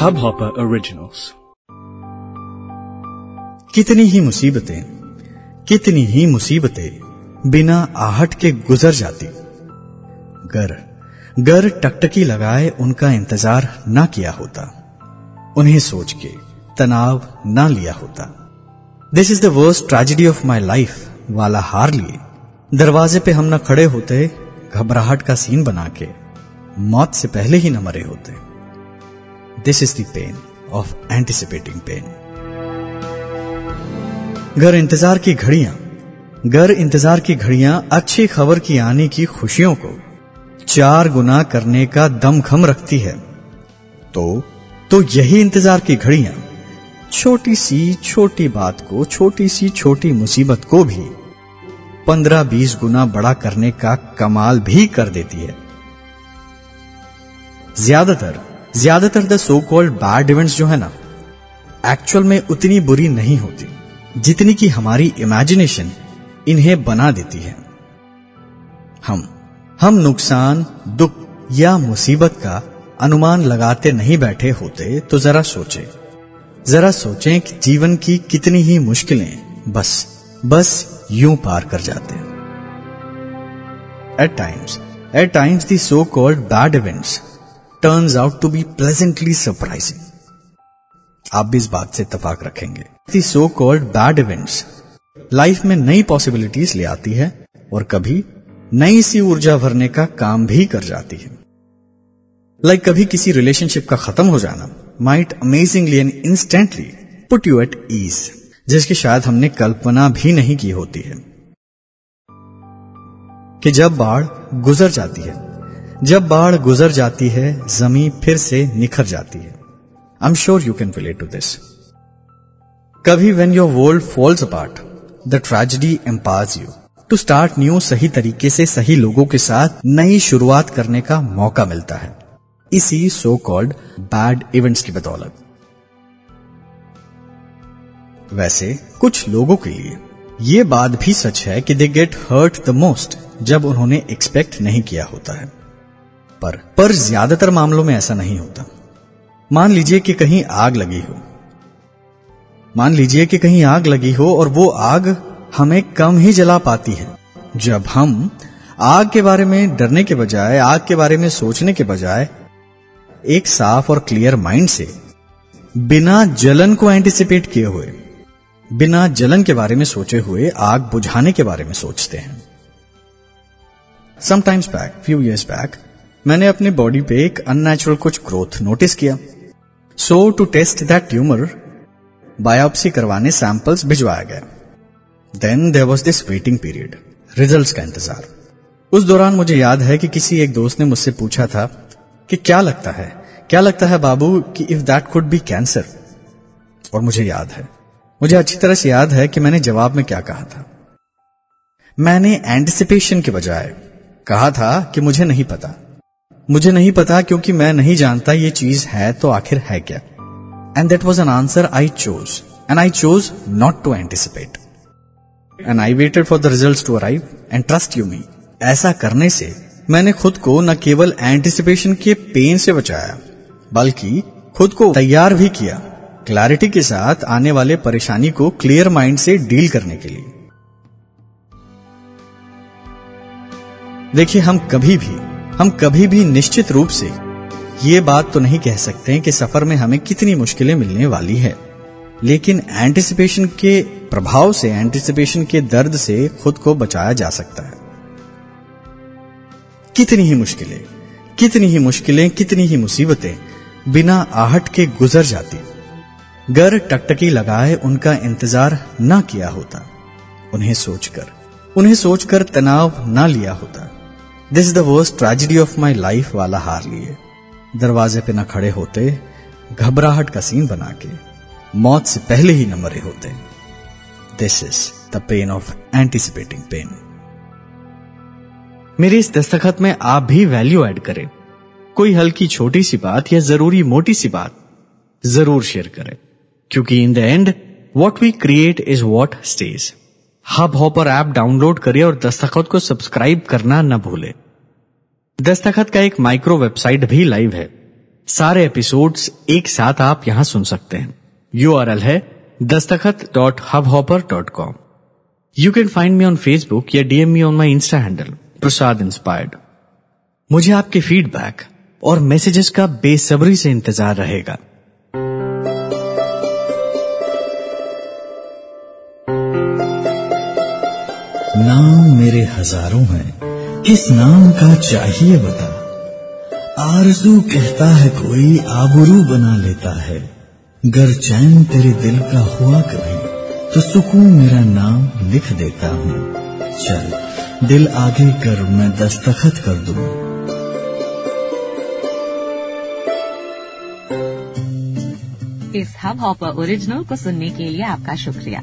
Hubhopper Originals. कितनी ही मुसीबतें, कितनी ही मुसीबतें बिना आहट के गुजर जाती। गर गर टकटकी लगाए उनका इंतज़ार ना किया होता। उन्हें सोच के तनाव ना लिया होता। This is the worst tragedy of my life वाला हार लिए। दरवाजे पे हम ना खड़े होते, घबराहट का सीन बना के। मौत से पहले ही न मरे होते। This is the pain of anticipating pain घर इंतज़ार की घड़ियाँ। घर इंतज़ार की घड़ियाँ अच्छी खबर की आने की खुशियों को चार गुना करने का दम खम रखती है। तो तो यही इंतज़ार की घड़ियाँ। छोटी सी, छोटी बात को, छोटी सी, छोटी मुसीबत को भी पंद्रह बीस गुना बड़ा करने का कमाल भी कर देती है। ज़्यादातर ज़्यादातर the so called bad events जो है ना एक्चुअल में उतनी बुरी नहीं होती, जितनी की हमारी इमेजिनेशन इन्हें बना देती है। हम हम नुकसान, दुख या मुसीबत का अनुमान लगाते नहीं बैठे होते तो जरा सोचे। जरा सोचें कि जीवन की कितनी ही मुश्किलें, बस बस यूँ पार कर जाते हैं। At times at times the so called bad events turns out to be pleasantly surprising आप भी इस बात से इतफाक रखेंगे। So called bad events life में नई पॉसिबिलिटीज ले आती है और कभी नई सी ऊर्जा भरने का काम भी कर जाती है। लाइक like कभी किसी रिलेशनशिप का खत्म हो जाना might amazingly and instantly put you at ease जिसकी शायद हमने कल्पना भी नहीं की होती है। कि जब बाढ़ गुजर जाती है जब बाढ़ गुजर जाती है जमी फिर से निखर जाती है। I am sure you can relate to this कभी when your world falls apart the tragedy empires you to start new सही तरीके से सही लोगों के साथ नई शुरुआत करने का मौका मिलता है। इसी सो कॉल्ड बैड इवेंट्स की बदौलत। वैसे, कुछ लोगों के लिए यह बात भी सच है कि they get hurt the most जब उन्होंने एक्सपेक्ट नहीं किया होता है। पर पर ज़्यादातर मामलों में ऐसा नहीं होता। मान लीजिए कि कहीं आग लगी हो। मान लीजिए कि कहीं आग लगी हो और वो आग हमें कम ही जला पाती है। जब हम आग के बारे में डरने के बजाय, आग के बारे में सोचने के बजाय, एक साफ़ और क्लियर माइंड से, बिना जलन को एंटिसिपेट किए हुए, बिना जलन के बारे में सोचे हुए, आग बुझाने के बारे में सोचते हैं। Sometimes back few years back मैंने अपनी बॉडी पे एक अननेचुरल कुछ ग्रोथ नोटिस किया। So to test that tumour biopsy करवाने सैंपल्स भिजवाया गया। Then there was this waiting period result का इंतज़ार। उस दौरान मुझे याद है कि किसी एक दोस्त ने मुझसे पूछा था कि क्या लगता है, क्या लगता है बाबू कि if that could be cancer और मुझे याद है, मुझे अच्छी तरह से याद है कि मैंने जवाब में क्या कहा था। मैंने एंटिसिपेशन के बजाय कहा था कि मुझे नहीं पता। मुझे नहीं पता क्योंकि मैं नहीं जानता ये चीज़ है तो आखिर है क्या। And that was an answer I chose and I chose not to anticipate and I waited for the result to arrive and trust you me ऐसा करने से मैंने खुद को न केवल एंटिसिपेशन के पेन से बचाया, बल्कि खुद को तैयार भी किया क्लैरिटी के साथ आने वाले परेशानी को क्लियर माइंड से डील करने के लिए। देखिए, हम कभी भी हम कभी भी निश्चित रूप से ये बात तो नहीं कह सकते कि सफ़र में हमें कितनी मुश्किलें मिलने वाली है। लेकिन एंटिसिपेशन के प्रभाव से एंटिसिपेशन के दर्द से खुद को बचाया जा सकता है। कितनी ही मुश्किलें, कितनी ही मुश्किलें, कितनी ही मुसीबतें बिना आहट के गुजर जाती। गर टकटकी लगाए उनका इंतज़ार ना किया होता। उन्हें सोचकर उन्हें सोचकर तनाव ना लिया होता। This the worst tragedy of my life वाला हार लिए। दरवाजे पे न खड़े होते, घबराहट का सीन बना के। मौत से पहले ही न मरे होते। This is the pain of anticipating pain मेरे इस दस्तखत में आप भी वैल्यू ऐड करें। कोई हल्की छोटी सी बात या ज़रूरी मोटी सी बात, ज़रूर शेयर करें। क्योंकि in the end what we create is what stage Hubhopper app download करें और दस्तखत को सब्सक्राइब करना न भूलें। दस्तखत का एक माइक्रो वेबसाइट भी लाइव है। सारे एपिसोड्स एक साथ आप यहाँ सुन सकते हैं। यू आर एल है दस्तखत dot Hubhopper dot com you can find me on Facebook या DM me on my insta handle Prasad inspired मुझे आपके फीडबैक और मैसेजेस का बेसब्री से इंतज़ार रहेगा। मेरे हज़ारों हैं। किस नाम का चाहिए बता? आरज़ू कहता है कोई आबरू बना लेता है। गर चैन तेरे दिल का हुआ कभी तो सुकून मेरा नाम लिख देता हूँ। चल, दिल आगे कर, मैं दस्तखत कर दूँ। इस हब हॉपर ओरिजिनल को सुनने के लिए आपका शुक्रिया।